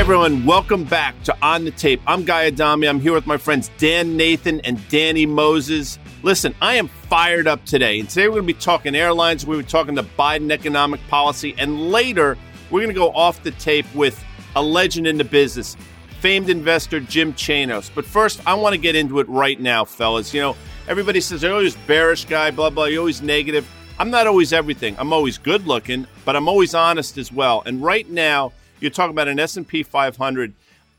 everyone, welcome back to On the Tape. I'm Guy Adami. I'm here with my friends Dan Nathan and Danny Moses. Listen, I am fired up today. And today we're going to be talking airlines. We were talking the Biden economic policy. And later, we're going to go off the tape with a legend in the business, famed investor Jim Chanos. But first, I want to get into it right now, fellas. You know, everybody says oh, you're always bearish guy, blah, blah, you're always negative. I'm not always everything. I'm always good looking, but I'm always honest as well. And right now, you're talking about an S&P 500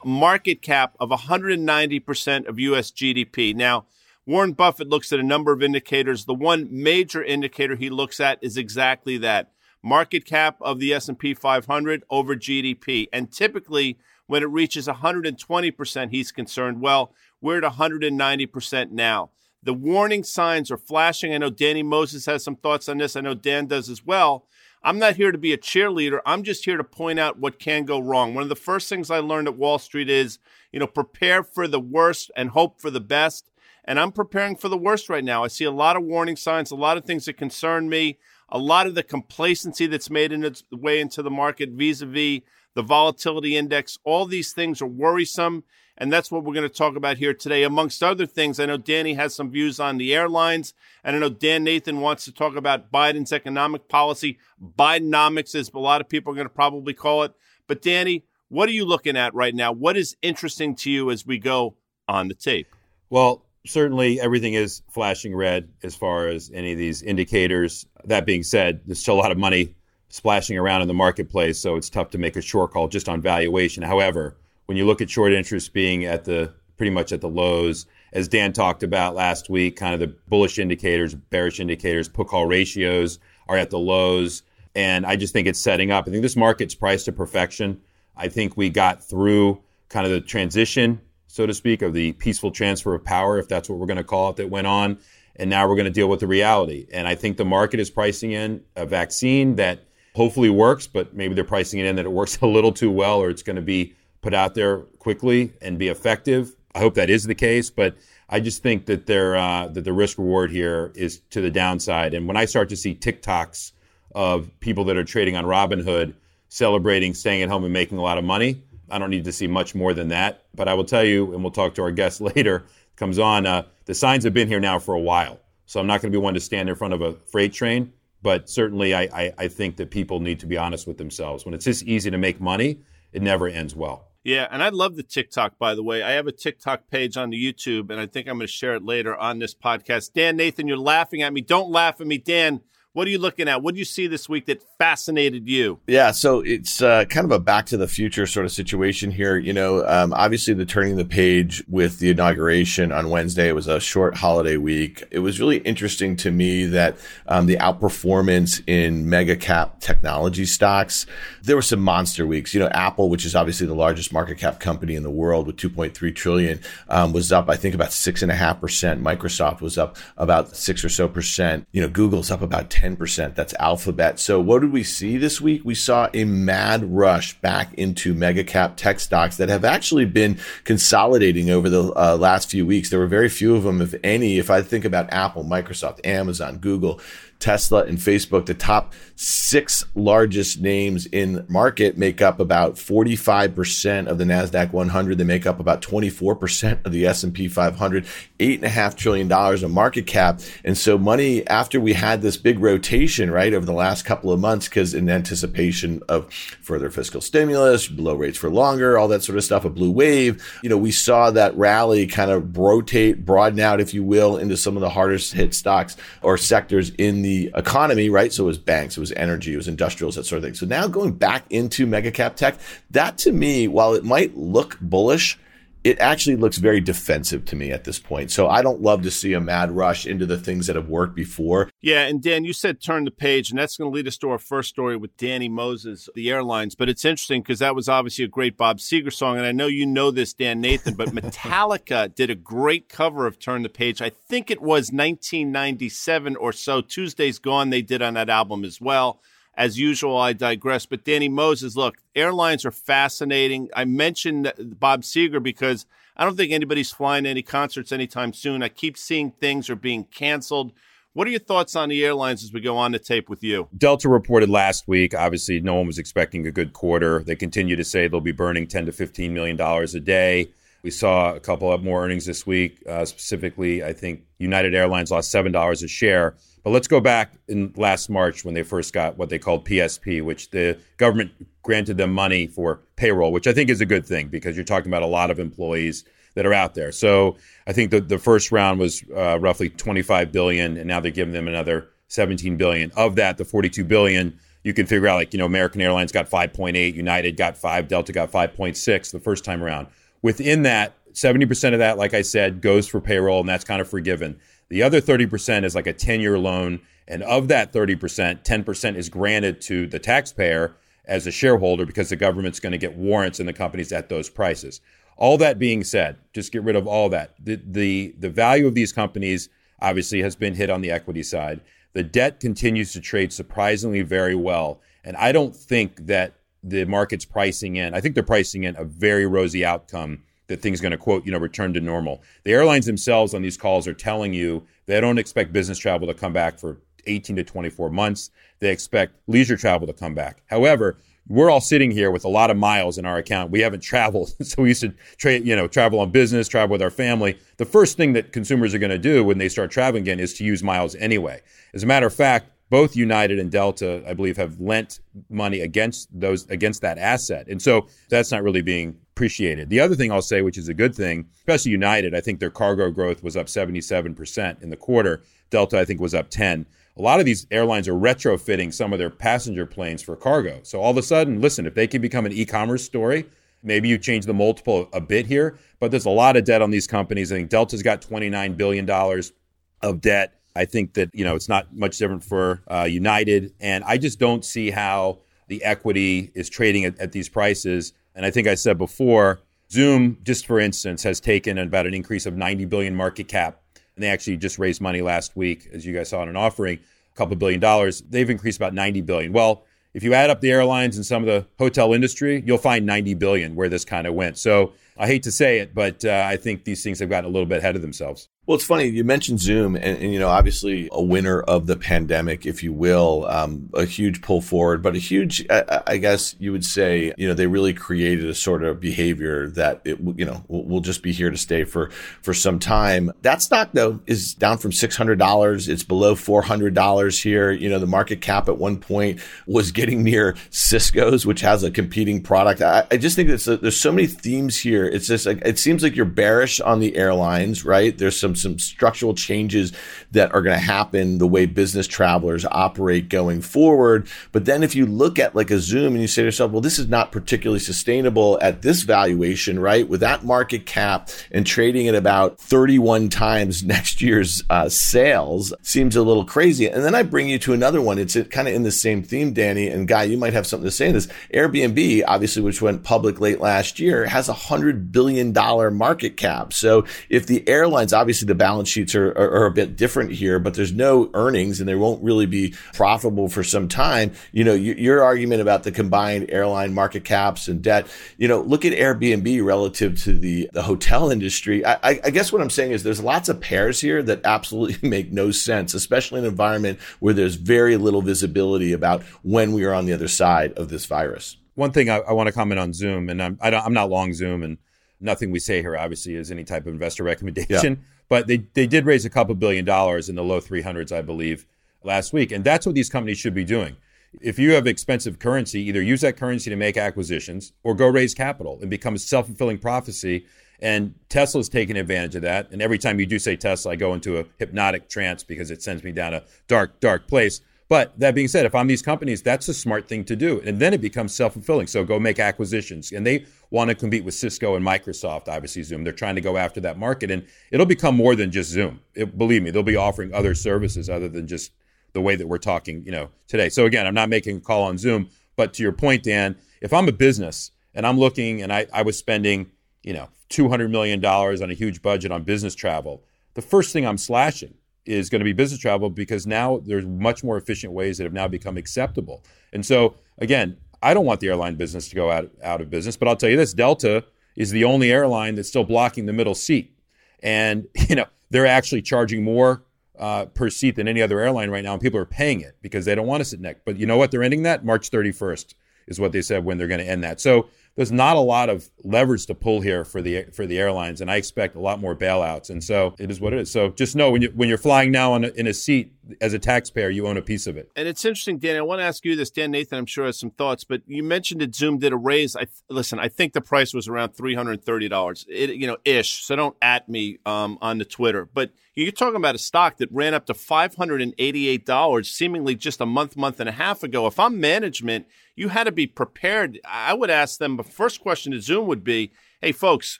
market cap of 190% of US GDP. Now, Warren Buffett looks at a number of indicators. The one major indicator he looks at is exactly that. Market cap of the S&P 500 over GDP. And typically when it reaches 120%, he's concerned, well, we're at 190% now. The warning signs are flashing. I know Danny Moses has some thoughts on this. I know Dan does as well. I'm not here to be a cheerleader. I'm just here to point out what can go wrong. One of the first things I learned at Wall Street is, you know, prepare for the worst and hope for the best. And I'm preparing for the worst right now. I see a lot of warning signs, a lot of things that concern me, a lot of the complacency that's made in its way into the market vis a vis the volatility index. All these things are worrisome. And that's what we're going to talk about here today. Amongst other things, I know Danny has some views on the airlines. And I know Dan Nathan wants to talk about Biden's economic policy. Bidenomics, as a lot of people are going to probably call it. But Danny, what are you looking at right now? What is interesting to you as we go on the tape? Well, certainly everything is flashing red as far as any of these indicators. That being said, there's still a lot of money splashing around in the marketplace, so it's tough to make a short call just on valuation. However, when you look at short interest being at the pretty much at the lows, as Dan talked about last week, kind of the bullish indicators, bearish indicators, put call ratios are at the lows. And I just think it's setting up. I think this market's priced to perfection. I think we got through kind of the transition, so to speak, of the peaceful transfer of power, if that's what we're going to call it, that went on. And now we're going to deal with the reality. And I think the market is pricing in a vaccine that hopefully works, but maybe they're pricing it in that it works a little too well or it's going to be put out there quickly and be effective. I hope that is the case, but I just think that there uh, that the risk reward here is to the downside. And when I start to see TikToks of people that are trading on Robinhood celebrating staying at home and making a lot of money, I don't need to see much more than that. But I will tell you, and we'll talk to our guest later, comes on. Uh, the signs have been here now for a while, so I'm not going to be one to stand in front of a freight train. But certainly, I, I, I think that people need to be honest with themselves. When it's this easy to make money, it never ends well. Yeah, and I love the TikTok, by the way. I have a TikTok page on the YouTube, and I think I'm going to share it later on this podcast. Dan Nathan, you're laughing at me. Don't laugh at me, Dan. What are you looking at? What do you see this week that fascinated you? Yeah, so it's uh, kind of a back to the future sort of situation here. You know, um, obviously the turning the page with the inauguration on Wednesday. It was a short holiday week. It was really interesting to me that um, the outperformance in mega cap technology stocks. There were some monster weeks. You know, Apple, which is obviously the largest market cap company in the world with 2.3 trillion, um, was up I think about six and a half percent. Microsoft was up about six or so percent. You know, Google's up about 10 10%. That's Alphabet. So what did we see this week? We saw a mad rush back into mega cap tech stocks that have actually been consolidating over the uh, last few weeks. There were very few of them, if any. If I think about Apple, Microsoft, Amazon, Google, Tesla and Facebook, the top six largest names in market make up about 45% of the NASDAQ 100. They make up about 24% of the S&P 500, eight and a half trillion dollars of market cap. And so money after we had this big rotation, right, over the last couple of months, because in anticipation of further fiscal stimulus, low rates for longer, all that sort of stuff, a blue wave, you know, we saw that rally kind of rotate, broaden out, if you will, into some of the hardest hit stocks or sectors in the the economy, right? So it was banks, it was energy, it was industrials, that sort of thing. So now going back into mega cap tech, that to me, while it might look bullish, it actually looks very defensive to me at this point. So I don't love to see a mad rush into the things that have worked before. Yeah, and Dan, you said turn the page, and that's going to lead us to our first story with Danny Moses, the airlines. But it's interesting because that was obviously a great Bob Seger song, and I know you know this, Dan Nathan, but Metallica did a great cover of Turn the Page. I think it was 1997 or so. Tuesday's Gone, they did on that album as well as usual, I digress. But Danny Moses, look, airlines are fascinating. I mentioned Bob Seger because I don't think anybody's flying any concerts anytime soon. I keep seeing things are being canceled. What are your thoughts on the airlines as we go on the tape with you? Delta reported last week. Obviously, no one was expecting a good quarter. They continue to say they'll be burning 10 to 15 million dollars a day. We saw a couple of more earnings this week. Uh, specifically, I think United Airlines lost seven dollars a share. But let's go back in last March when they first got what they called PSP, which the government granted them money for payroll, which I think is a good thing because you're talking about a lot of employees that are out there. So I think the, the first round was uh, roughly 25 billion, and now they're giving them another 17 billion. Of that, the 42 billion, you can figure out like you know American Airlines got 5.8, United got five, Delta got 5.6 the first time around. Within that, 70% of that, like I said, goes for payroll, and that's kind of forgiven. The other 30% is like a 10 year loan. And of that 30%, 10% is granted to the taxpayer as a shareholder because the government's going to get warrants in the companies at those prices. All that being said, just get rid of all that. The, the, the value of these companies obviously has been hit on the equity side. The debt continues to trade surprisingly very well. And I don't think that the market's pricing in, I think they're pricing in a very rosy outcome that things going to quote, you know, return to normal. The airlines themselves on these calls are telling you they don't expect business travel to come back for 18 to 24 months. They expect leisure travel to come back. However, we're all sitting here with a lot of miles in our account. We haven't traveled, so we used to trade, you know, travel on business, travel with our family. The first thing that consumers are going to do when they start traveling again is to use miles anyway. As a matter of fact, both United and Delta, I believe, have lent money against those against that asset, and so that's not really being appreciated. The other thing I'll say, which is a good thing, especially United, I think their cargo growth was up 77% in the quarter. Delta, I think, was up 10. A lot of these airlines are retrofitting some of their passenger planes for cargo. So all of a sudden, listen, if they can become an e-commerce story, maybe you change the multiple a bit here. But there's a lot of debt on these companies. I think Delta's got 29 billion dollars of debt. I think that you know it's not much different for uh, United, and I just don't see how the equity is trading at, at these prices. And I think I said before, Zoom, just for instance, has taken about an increase of 90 billion market cap, and they actually just raised money last week, as you guys saw in an offering, a couple billion dollars. They've increased about 90 billion. Well, if you add up the airlines and some of the hotel industry, you'll find 90 billion where this kind of went. So I hate to say it, but uh, I think these things have gotten a little bit ahead of themselves. Well, it's funny you mentioned Zoom, and, and, you know, obviously a winner of the pandemic, if you will, um, a huge pull forward, but a huge, I, I, guess you would say, you know, they really created a sort of behavior that it, you know, will, will just be here to stay for for some time. That stock though is down from six hundred dollars. It's below four hundred dollars here. You know, the market cap at one point was getting near Cisco's, which has a competing product. I, I just think that there's so many themes here. It's just like it seems like you're bearish on the airlines, right? There's some some structural changes that are going to happen the way business travelers operate going forward. But then if you look at like a Zoom and you say to yourself, well, this is not particularly sustainable at this valuation, right? With that market cap and trading at about 31 times next year's uh, sales seems a little crazy. And then I bring you to another one. It's kind of in the same theme, Danny and Guy. You might have something to say in this. Airbnb, obviously, which went public late last year, has a hundred billion dollar market cap. So if the airlines, obviously the balance sheets are, are, are, a bit different here, but there's no earnings and they won't really be profitable for some time. You know, you, your argument about the combined airline market caps and debt, you know, look at Airbnb relative to the, the hotel industry. I, I, I guess what I'm saying is there's lots of pairs here that absolutely make no sense, especially in an environment where there's very little visibility about when we are on the other side of this virus. One thing I, I want to comment on Zoom, and I'm, I am not long Zoom, and nothing we say here obviously is any type of investor recommendation. Yeah. But they, they did raise a couple billion dollars in the low 300s, I believe, last week. And that's what these companies should be doing. If you have expensive currency, either use that currency to make acquisitions or go raise capital and become a self fulfilling prophecy. And Tesla's taking advantage of that. And every time you do say Tesla, I go into a hypnotic trance because it sends me down a dark, dark place. But that being said, if I'm these companies, that's a smart thing to do. And then it becomes self fulfilling. So go make acquisitions. And they want to compete with Cisco and Microsoft, obviously, Zoom. They're trying to go after that market. And it'll become more than just Zoom. It, believe me, they'll be offering other services other than just the way that we're talking, you know, today. So again, I'm not making a call on Zoom. But to your point, Dan, if I'm a business and I'm looking and I, I was spending, you know, $200 million on a huge budget on business travel, the first thing I'm slashing is going to be business travel because now there's much more efficient ways that have now become acceptable. And so again, I don't want the airline business to go out, out of business, but I'll tell you this, Delta is the only airline that's still blocking the middle seat. And, you know, they're actually charging more uh, per seat than any other airline right now, and people are paying it because they don't want to sit next. But you know what? They're ending that March 31st is what they said when they're going to end that. So there's not a lot of levers to pull here for the for the airlines, and I expect a lot more bailouts. And so it is what it is. So just know when you when you're flying now a, in a seat as a taxpayer, you own a piece of it. And it's interesting, Dan. I want to ask you this, Dan Nathan. I'm sure has some thoughts, but you mentioned that Zoom did a raise. I listen. I think the price was around three hundred thirty dollars, you know, ish. So don't at me um, on the Twitter, but you're talking about a stock that ran up to five hundred and eighty-eight dollars, seemingly just a month, month and a half ago. If I'm management you had to be prepared. I would ask them, the first question to Zoom would be, hey, folks,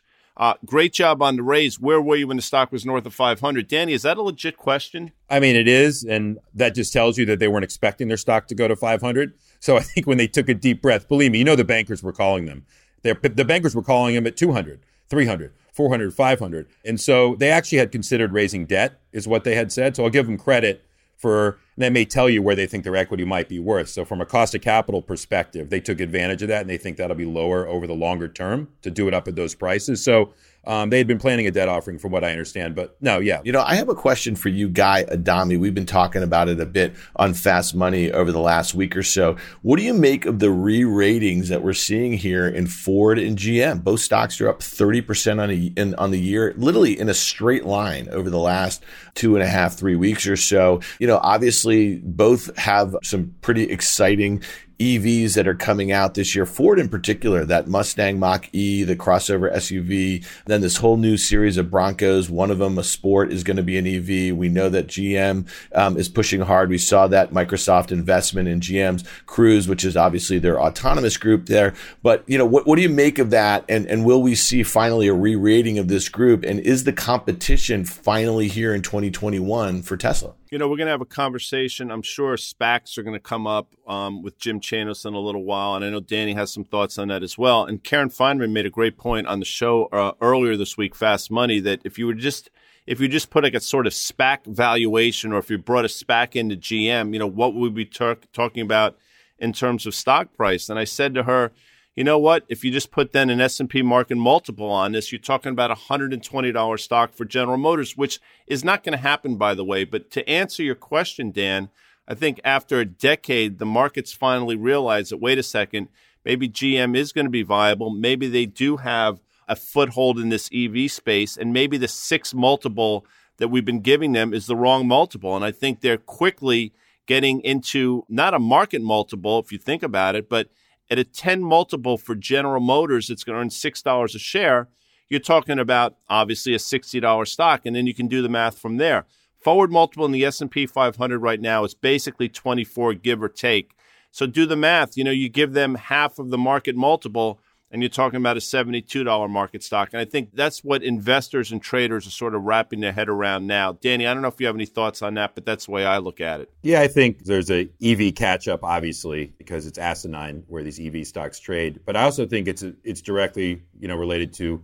uh, great job on the raise. Where were you when the stock was north of 500? Danny, is that a legit question? I mean, it is. And that just tells you that they weren't expecting their stock to go to 500. So I think when they took a deep breath, believe me, you know the bankers were calling them. They're, the bankers were calling them at 200, 300, 400, 500. And so they actually had considered raising debt, is what they had said. So I'll give them credit for that may tell you where they think their equity might be worth. So from a cost of capital perspective, they took advantage of that and they think that'll be lower over the longer term to do it up at those prices. So um, they had been planning a debt offering, from what I understand. But no, yeah. You know, I have a question for you, Guy Adami. We've been talking about it a bit on Fast Money over the last week or so. What do you make of the re ratings that we're seeing here in Ford and GM? Both stocks are up 30% on, a, in, on the year, literally in a straight line over the last two and a half, three weeks or so. You know, obviously, both have some pretty exciting EVs that are coming out this year. Ford in particular, that Mustang Mach E, the crossover SUV, then this whole new series of Broncos. One of them, a Sport, is going to be an EV. We know that GM um, is pushing hard. We saw that Microsoft investment in GM's Cruise, which is obviously their autonomous group there. But you know, what, what do you make of that? And and will we see finally a re-rating of this group? And is the competition finally here in 2021 for Tesla? You know, we're going to have a conversation. I'm sure SPACs are going to come up um, with Jim Chanos in a little while. And I know Danny has some thoughts on that as well. And Karen Finerman made a great point on the show uh, earlier this week, Fast Money, that if you were just if you just put like a sort of SPAC valuation, or if you brought a SPAC into GM, you know, what would we be talking about in terms of stock price? And I said to her, you know what? If you just put then an S&P market multiple on this, you're talking about a $120 stock for General Motors, which is not going to happen, by the way. But to answer your question, Dan, I think after a decade, the markets finally realized that, wait a second, maybe GM is going to be viable. Maybe they do have a foothold in this EV space, and maybe the six multiple that we've been giving them is the wrong multiple. And I think they're quickly getting into not a market multiple, if you think about it, but – at a 10 multiple for General Motors, it's going to earn $6 a share. You're talking about obviously a $60 stock, and then you can do the math from there. Forward multiple in the S&P 500 right now is basically 24, give or take. So do the math. You know, you give them half of the market multiple, and you're talking about a $72 market stock. And I think that's what investors and traders are sort of wrapping their head around now. Danny, I don't know if you have any thoughts on that, but that's the way I look at it. Yeah, I think there's a EV catch up, obviously, because it's asinine where these EV stocks trade. But I also think it's it's directly you know related to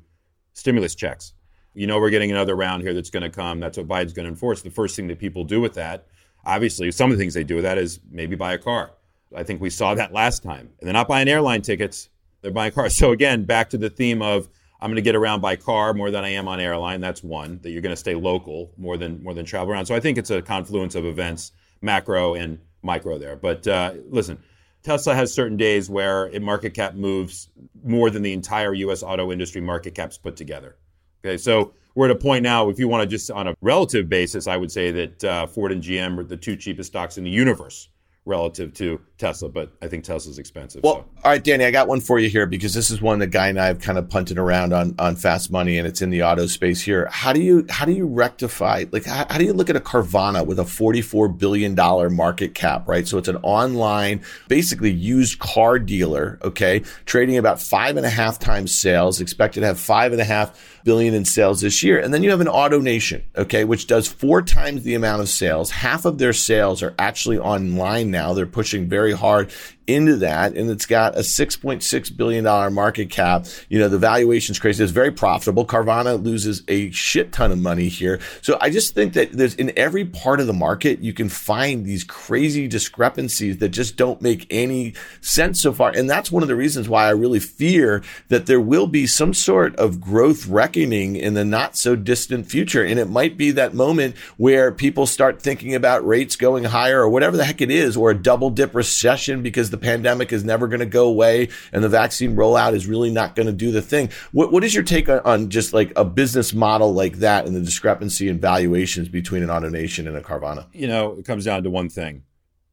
stimulus checks. You know, we're getting another round here that's going to come. That's what Biden's going to enforce. The first thing that people do with that, obviously, some of the things they do with that is maybe buy a car. I think we saw that last time. And they're not buying airline tickets they're buying cars. So again, back to the theme of I'm going to get around by car more than I am on airline. That's one that you're going to stay local more than more than travel around. So I think it's a confluence of events, macro and micro there. But uh, listen, Tesla has certain days where a market cap moves more than the entire U.S. auto industry market caps put together. Okay, so we're at a point now. If you want to just on a relative basis, I would say that uh, Ford and GM are the two cheapest stocks in the universe relative to Tesla, but I think Tesla's expensive. Well, so. all right, Danny, I got one for you here because this is one that Guy and I have kind of punted around on on Fast Money, and it's in the auto space here. How do you how do you rectify like how, how do you look at a Carvana with a forty four billion dollar market cap, right? So it's an online, basically used car dealer, okay, trading about five and a half times sales, expected to have five and a half billion in sales this year. And then you have an AutoNation, okay, which does four times the amount of sales. Half of their sales are actually online now. They're pushing very hard into that, and it's got a $6.6 billion market cap. You know, the valuation's crazy. It's very profitable. Carvana loses a shit ton of money here. So I just think that there's in every part of the market, you can find these crazy discrepancies that just don't make any sense so far. And that's one of the reasons why I really fear that there will be some sort of growth reckoning in the not so distant future. And it might be that moment where people start thinking about rates going higher or whatever the heck it is, or a double dip recession because the pandemic is never going to go away and the vaccine rollout is really not going to do the thing. What, what is your take on, on just like a business model like that and the discrepancy in valuations between an AutoNation and a Carvana? You know, it comes down to one thing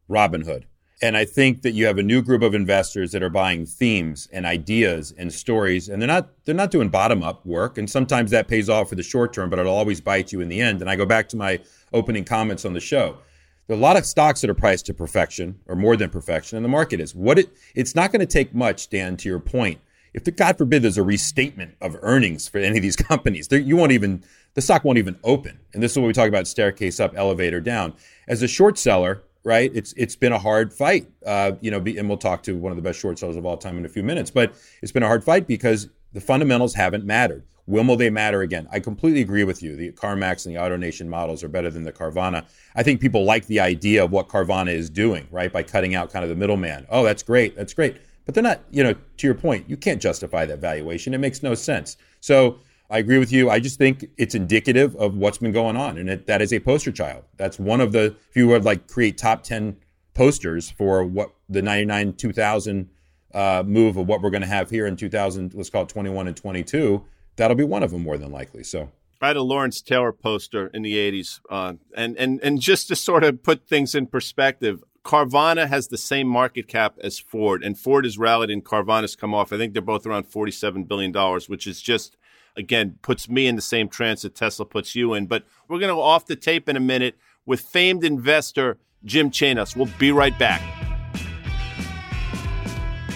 Robinhood. And I think that you have a new group of investors that are buying themes and ideas and stories, and they're not they're not doing bottom up work. And sometimes that pays off for the short term, but it'll always bite you in the end. And I go back to my opening comments on the show. There are a lot of stocks that are priced to perfection or more than perfection, and the market is. What it it's not going to take much, Dan, to your point. If the God forbid there's a restatement of earnings for any of these companies, you won't even the stock won't even open. And this is what we talk about: staircase up, elevator down. As a short seller, right? It's it's been a hard fight, uh, you know, and we'll talk to one of the best short sellers of all time in a few minutes. But it's been a hard fight because the fundamentals haven't mattered. When will they matter again? I completely agree with you. The CarMax and the AutoNation models are better than the Carvana. I think people like the idea of what Carvana is doing, right? By cutting out kind of the middleman. Oh, that's great. That's great. But they're not, you know, to your point, you can't justify that valuation. It makes no sense. So I agree with you. I just think it's indicative of what's been going on, and it, that is a poster child. That's one of the if you would like create top ten posters for what the ninety nine two thousand uh, move of what we're going to have here in two thousand. Let's call it twenty one and twenty two. That'll be one of them more than likely. So. I had a Lawrence Taylor poster in the 80s. Uh, and, and, and just to sort of put things in perspective, Carvana has the same market cap as Ford, and Ford has rallied and Carvana's come off. I think they're both around $47 billion, which is just again puts me in the same trance that Tesla puts you in. But we're going to go off the tape in a minute with famed investor Jim Chanos. We'll be right back.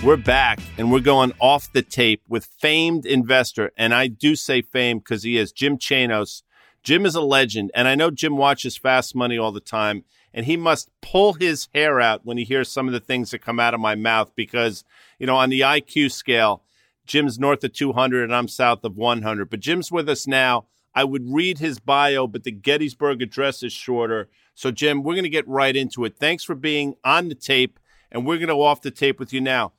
We're back and we're going off the tape with famed investor. And I do say famed because he is Jim Chanos. Jim is a legend. And I know Jim watches Fast Money all the time. And he must pull his hair out when he hears some of the things that come out of my mouth because, you know, on the IQ scale, Jim's north of 200 and I'm south of 100. But Jim's with us now. I would read his bio, but the Gettysburg Address is shorter. So, Jim, we're going to get right into it. Thanks for being on the tape, and we're going to off the tape with you now.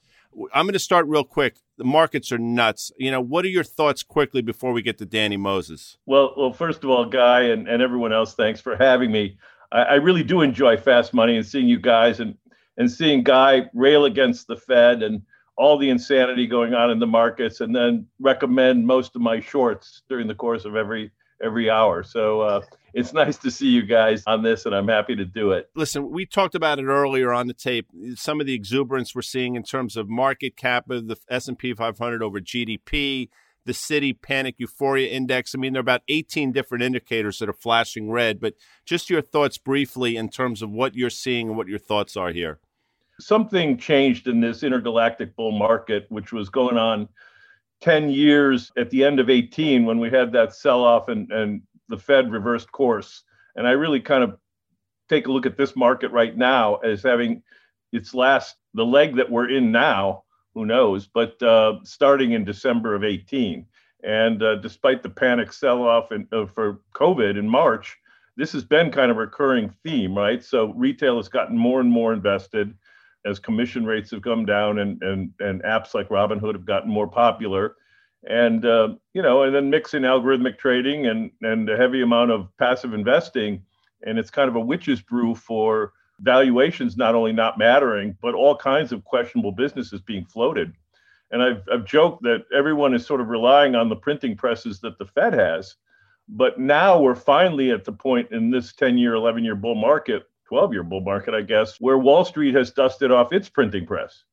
I'm going to start real quick. The markets are nuts. You know, what are your thoughts quickly before we get to Danny Moses? Well, well, first of all, Guy and, and everyone else, thanks for having me. I, I really do enjoy Fast Money and seeing you guys and and seeing Guy rail against the Fed and all the insanity going on in the markets and then recommend most of my shorts during the course of every every hour. So uh, it's nice to see you guys on this, and I'm happy to do it. Listen, we talked about it earlier on the tape. Some of the exuberance we're seeing in terms of market cap of the S&P 500 over GDP, the Citi Panic Euphoria Index. I mean, there are about 18 different indicators that are flashing red. But just your thoughts briefly in terms of what you're seeing and what your thoughts are here something changed in this intergalactic bull market, which was going on 10 years at the end of 18 when we had that sell off and, and the Fed reversed course. And I really kind of take a look at this market right now as having its last, the leg that we're in now, who knows, but uh, starting in December of 18. And uh, despite the panic sell off uh, for COVID in March, this has been kind of a recurring theme, right? So retail has gotten more and more invested as commission rates have come down and and and apps like Robinhood have gotten more popular, and uh, you know, and then mixing algorithmic trading and and a heavy amount of passive investing, and it's kind of a witch's brew for valuations not only not mattering, but all kinds of questionable businesses being floated. And I've I've joked that everyone is sort of relying on the printing presses that the Fed has. But now we're finally at the point in this 10 year, 11 year bull market 12 year bull market, I guess, where Wall Street has dusted off its printing press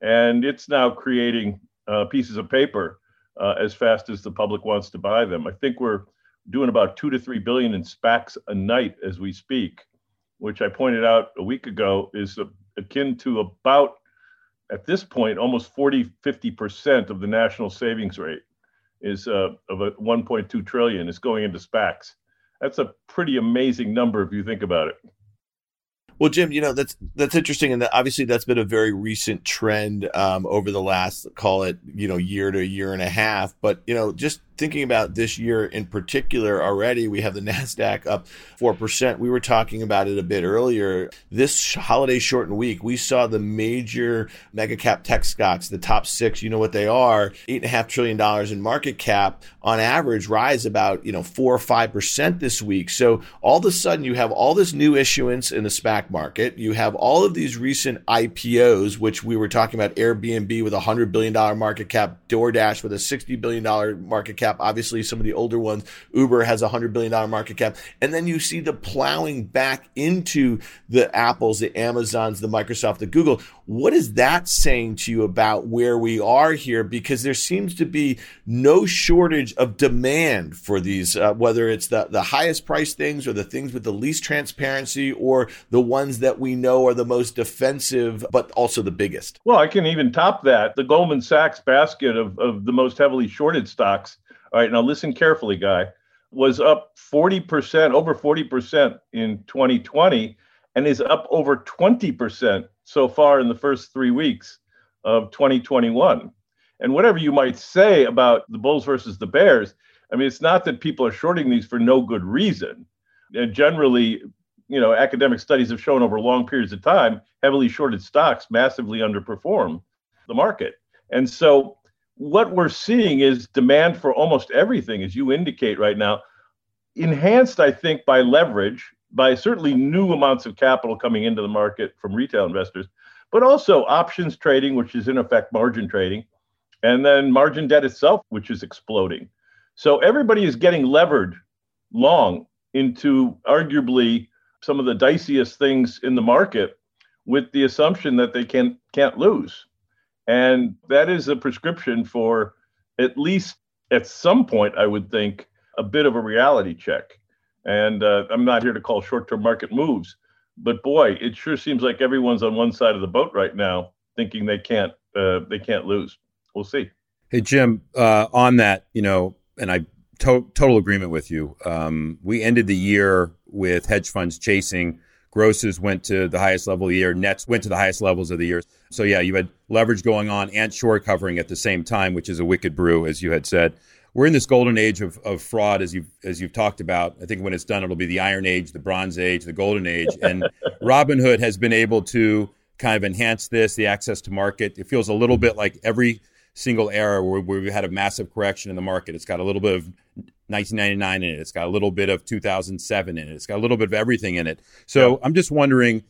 and it's now creating uh, pieces of paper uh, as fast as the public wants to buy them. I think we're doing about two to three billion in SPACs a night as we speak, which I pointed out a week ago is akin to about, at this point, almost 40, 50% of the national savings rate is uh, of a 1.2 trillion is going into SPACs. That's a pretty amazing number if you think about it. Well, Jim, you know that's that's interesting, and that obviously that's been a very recent trend um, over the last call it you know year to year and a half. But you know, just thinking about this year in particular already, we have the NASDAQ up 4%. We were talking about it a bit earlier. This holiday shortened week, we saw the major mega cap tech stocks, the top six, you know what they are, $8.5 trillion in market cap on average rise about, you know, 4 or 5% this week. So all of a sudden you have all this new issuance in the SPAC market. You have all of these recent IPOs, which we were talking about Airbnb with a $100 billion market cap, DoorDash with a $60 billion market cap cap. Obviously, some of the older ones, Uber has a $100 billion market cap. And then you see the plowing back into the Apples, the Amazons, the Microsoft, the Google. What is that saying to you about where we are here? Because there seems to be no shortage of demand for these, uh, whether it's the, the highest price things or the things with the least transparency or the ones that we know are the most defensive, but also the biggest. Well, I can even top that. The Goldman Sachs basket of, of the most heavily shorted stocks all right, now listen carefully, guy, was up 40%, over 40% in 2020, and is up over 20% so far in the first three weeks of 2021. And whatever you might say about the Bulls versus the Bears, I mean, it's not that people are shorting these for no good reason. And generally, you know, academic studies have shown over long periods of time, heavily shorted stocks massively underperform the market. And so what we're seeing is demand for almost everything, as you indicate right now, enhanced, I think, by leverage, by certainly new amounts of capital coming into the market from retail investors, but also options trading, which is in effect margin trading, and then margin debt itself, which is exploding. So everybody is getting levered long into arguably some of the diciest things in the market with the assumption that they can can't lose. And that is a prescription for at least at some point, I would think, a bit of a reality check. And uh, I'm not here to call short term market moves, but boy, it sure seems like everyone's on one side of the boat right now, thinking they can't uh, they can't lose. We'll see. Hey Jim, uh, on that, you know, and I to- total agreement with you. Um, we ended the year with hedge funds chasing grosses went to the highest level of the year, nets went to the highest levels of the year. So yeah, you had leverage going on and short covering at the same time, which is a wicked brew, as you had said. We're in this golden age of, of fraud, as you've as you've talked about. I think when it's done, it'll be the Iron Age, the Bronze Age, the Golden Age, and Robinhood has been able to kind of enhance this, the access to market. It feels a little bit like every single era where, where we had a massive correction in the market. It's got a little bit of 1999 in it. It's got a little bit of 2007 in it. It's got a little bit of everything in it. So yeah. I'm just wondering,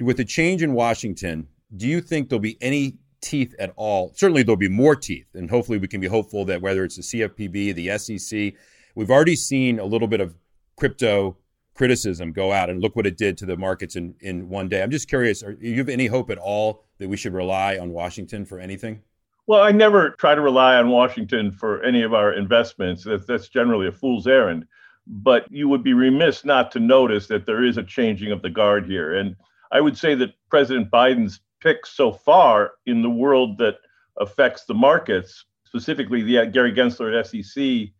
with the change in Washington, do you think there'll be any teeth at all? Certainly there'll be more teeth, and hopefully we can be hopeful that whether it's the CFPB, the SEC, we've already seen a little bit of crypto criticism go out and look what it did to the markets in, in one day. I'm just curious, are, do you have any hope at all that we should rely on Washington for anything? Well, I never try to rely on Washington for any of our investments. That's, that's generally a fool's errand. But you would be remiss not to notice that there is a changing of the guard here. And I would say that President Biden's picks so far in the world that affects the markets, specifically the uh, Gary Gensler at SEC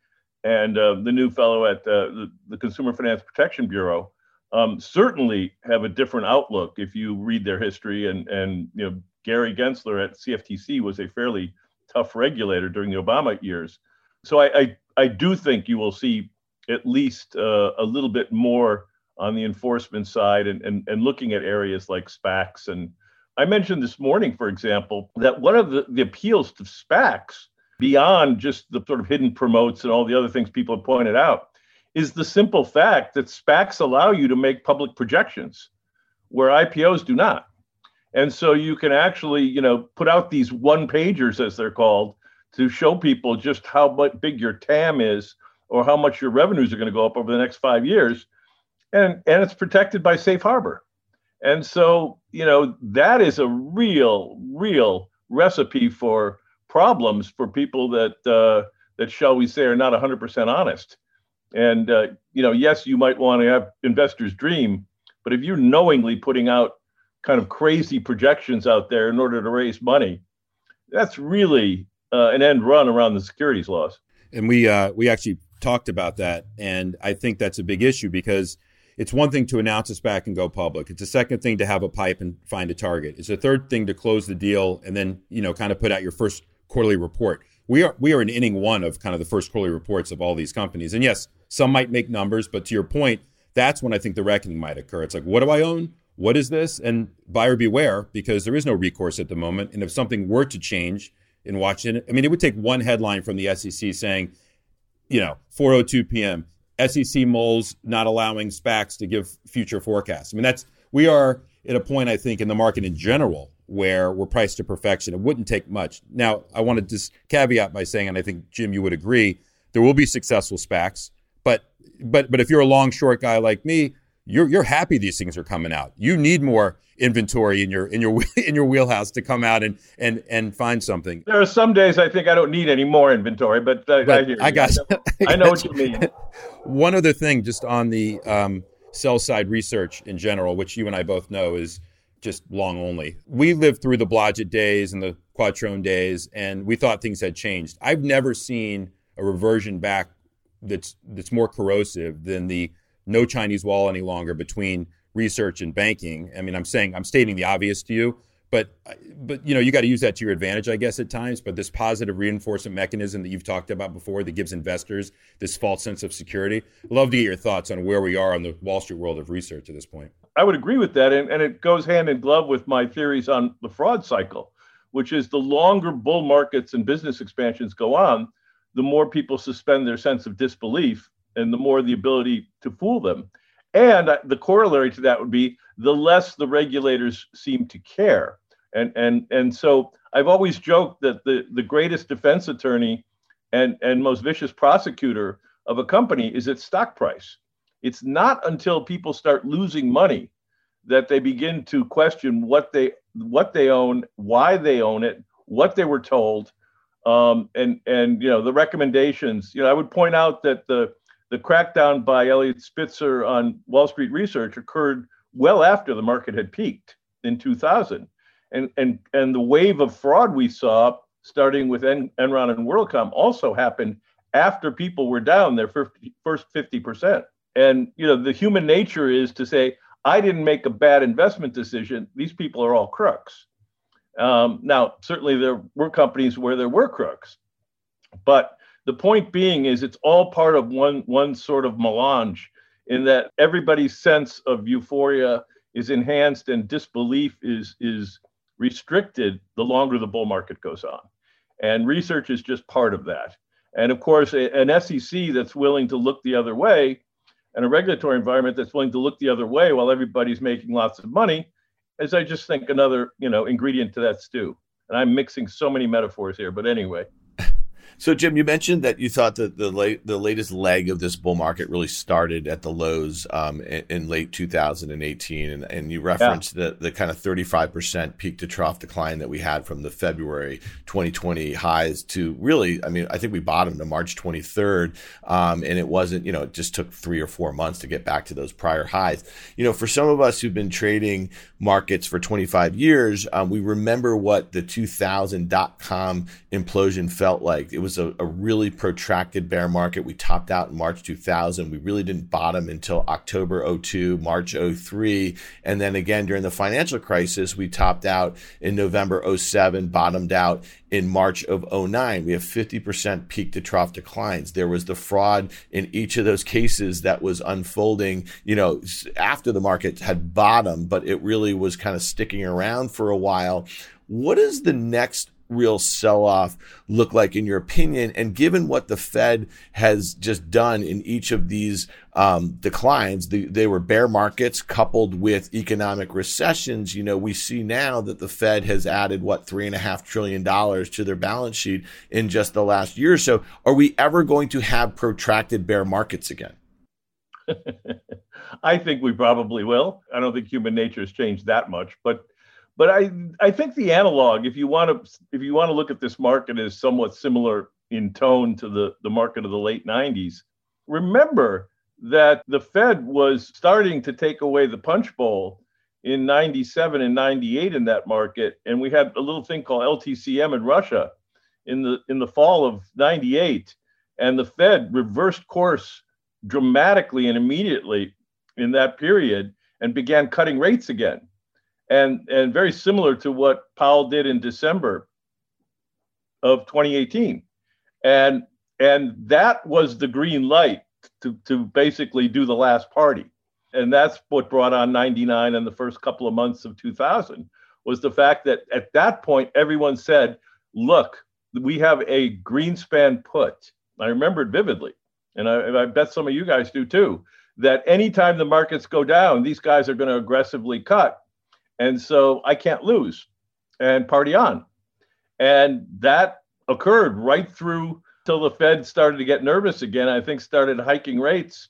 and uh, the new fellow at uh, the, the, Consumer Finance Protection Bureau, um, certainly have a different outlook if you read their history and and you know Gary Gensler at CFTC was a fairly tough regulator during the Obama years. So I, I, I do think you will see at least uh, a little bit more on the enforcement side and, and, and looking at areas like SPACs. And I mentioned this morning, for example, that one of the, the appeals to SPACs, beyond just the sort of hidden promotes and all the other things people have pointed out, is the simple fact that SPACs allow you to make public projections where IPOs do not. And so you can actually, you know, put out these one pagers, as they're called, to show people just how big your TAM is or how much your revenues are going to go up over the next five years. And, and it's protected by safe harbor. And so, you know, that is a real, real recipe for problems for people that, uh, that shall we say, are not 100% honest. And, uh, you know, yes, you might want to have investors dream, but if you're knowingly putting out kind of crazy projections out there in order to raise money. That's really uh, an end run around the securities laws. And we uh, we actually talked about that, and I think that's a big issue because it's one thing to announce a SPAC and go public. It's a second thing to have a pipe and find a target. It's a third thing to close the deal and then, you know, kind of put out your first quarterly report. We are we are in inning one of kind of the first quarterly reports of all these companies. And yes, some might make numbers, but to your point, that's when I think the reckoning might occur. It's like, what do I own? What is this? And buyer beware, because there is no recourse at the moment. And if something were to change in Washington, I mean, it would take one headline from the SEC saying, you know, 4:02 p.m. SEC moles not allowing SPACs to give future forecasts. I mean, that's we are at a point I think in the market in general where we're priced to perfection. It wouldn't take much. Now, I want to just caveat by saying, and I think Jim, you would agree, there will be successful SPACs, but but but if you're a long short guy like me, you're you're happy these things are coming out. You need more inventory in your in your in your wheelhouse to come out and and and find something. There are some days I think I don't need any more inventory, but, uh, but I, I, got, I, know, I know what you mean. One other thing, just on the um, sell side research in general, which you and I both know is just long only. We lived through the Blodgett days and the Quattrone days, and we thought things had changed. I've never seen a reversion back that's that's more corrosive than the no Chinese wall any longer between research and banking. I mean, I'm saying I'm stating the obvious to you, but but you know you got to use that to your advantage, I guess, at times. But this positive reinforcement mechanism that you've talked about before that gives investors this false sense of security. I'd love to get your thoughts on where we are on the Wall Street world of research at this point. I would agree with that, and, and it goes hand in glove with my theories on the fraud cycle, which is the longer bull markets and business expansions go on, the more people suspend their sense of disbelief and the more the ability to fool them. And the corollary to that would be the less the regulators seem to care. And, and, and so I've always joked that the, the greatest defense attorney and, and most vicious prosecutor of a company is its stock price. It's not until people start losing money that they begin to question what they what they own, why they own it, what they were told, um, and and you know the recommendations. You know, I would point out that the the crackdown by Eliot Spitzer on Wall Street research occurred well after the market had peaked in 2000. And, and, and the wave of fraud we saw, starting with en- Enron and WorldCom, also happened after people were down their first 50%. And you know, the human nature is to say, I didn't make a bad investment decision. These people are all crooks. Um, now, certainly there were companies where there were crooks, but the point being is it's all part of one one sort of melange in that everybody's sense of euphoria is enhanced and disbelief is is restricted the longer the bull market goes on. And research is just part of that. And of course an sec that's willing to look the other way and a regulatory environment that's willing to look the other way while everybody's making lots of money is i just think another you know ingredient to that stew. And i'm mixing so many metaphors here but anyway so, Jim, you mentioned that you thought that the late, the latest leg of this bull market really started at the lows um, in, in, late 2018, and, and you referenced yeah. the the kind of 35 percent peak to trough decline that we had from the February 2020 highs to really, I mean, I think we bottomed to March 23rd, um, and it wasn't, you know, it just took three or four months to get back to those prior highs. You know, for some of us who've been trading markets for 25 years, um, we remember what the 2000 dot com implosion felt like. It was a, a, really protracted bear market. We topped out in March 2000. We really didn't bottom until October 02, March 03. And then again during the financial crisis, we topped out in November 07, bottomed out in March of 09. We have 50% peak to trough declines. There was the fraud in each of those cases that was unfolding, you know, after the market had bottomed, but it really was kind of sticking around for a while. What is the next real sell off look like in your opinion? And given what the Fed has just done in each of these um, declines, the, they were bear markets coupled with economic recessions. You know, we see now that the Fed has added what three and a half trillion dollars to their balance sheet in just the last year or so. Are we ever going to have protracted bear markets again? I think we probably will. I don't think human nature has changed that much, but but I I think the analog, if you want to if you want to look at this market as somewhat similar in tone to the the market of the late 90s, remember that the Fed was starting to take away the punch bowl in 97 and 98 in that market and we had a little thing called LTCM in Russia in the in the fall of 98 and the Fed reversed course dramatically and immediately in that period and began cutting rates again. And, and very similar to what Powell did in December of 2018. And, and that was the green light to, to basically do the last party. And that's what brought on 99 and the first couple of months of 2000 was the fact that at that point, everyone said, look, we have a Greenspan put. I remember it vividly. And I, I bet some of you guys do too, that anytime the markets go down, these guys are going to aggressively cut. And so I can't lose and party on. And that occurred right through till the Fed started to get nervous again. I think started hiking rates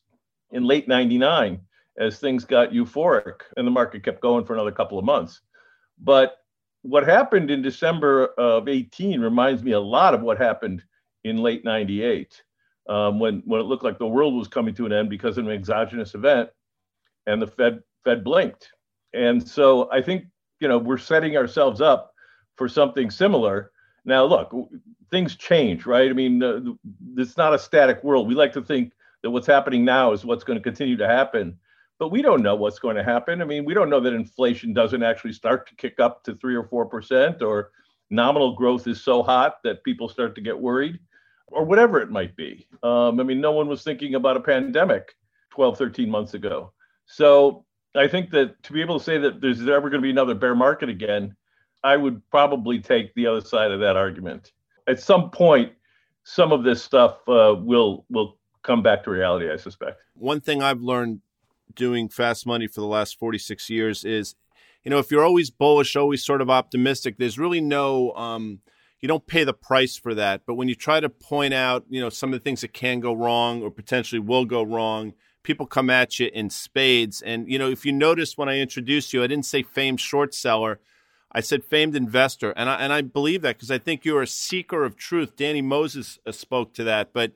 in late 99 as things got euphoric and the market kept going for another couple of months. But what happened in December of 18 reminds me a lot of what happened in late 98 um, when, when it looked like the world was coming to an end because of an exogenous event and the Fed, Fed blinked. And so I think, you know, we're setting ourselves up for something similar. Now, look, things change, right? I mean, uh, it's not a static world. We like to think that what's happening now is what's going to continue to happen but we don't know what's going to happen. I mean, we don't know that inflation doesn't actually start to kick up to three or four percent, or nominal growth is so hot that people start to get worried, or whatever it might be. Um, I mean, no one was thinking about a pandemic 12, 13 months ago. So I think that to be able to say that there's ever going to be another bear market again, I would probably take the other side of that argument. At some point, some of this stuff uh, will will come back to reality. I suspect. One thing I've learned doing fast money for the last 46 years is you know if you're always bullish always sort of optimistic there's really no um, you don't pay the price for that but when you try to point out you know some of the things that can go wrong or potentially will go wrong people come at you in spades. And you know if you noticed when i introduced you i didn't say famed short seller. I said famed investor. And i, and I believe that because i think you're a seeker of truth. Danny moses uh, spoke to that. But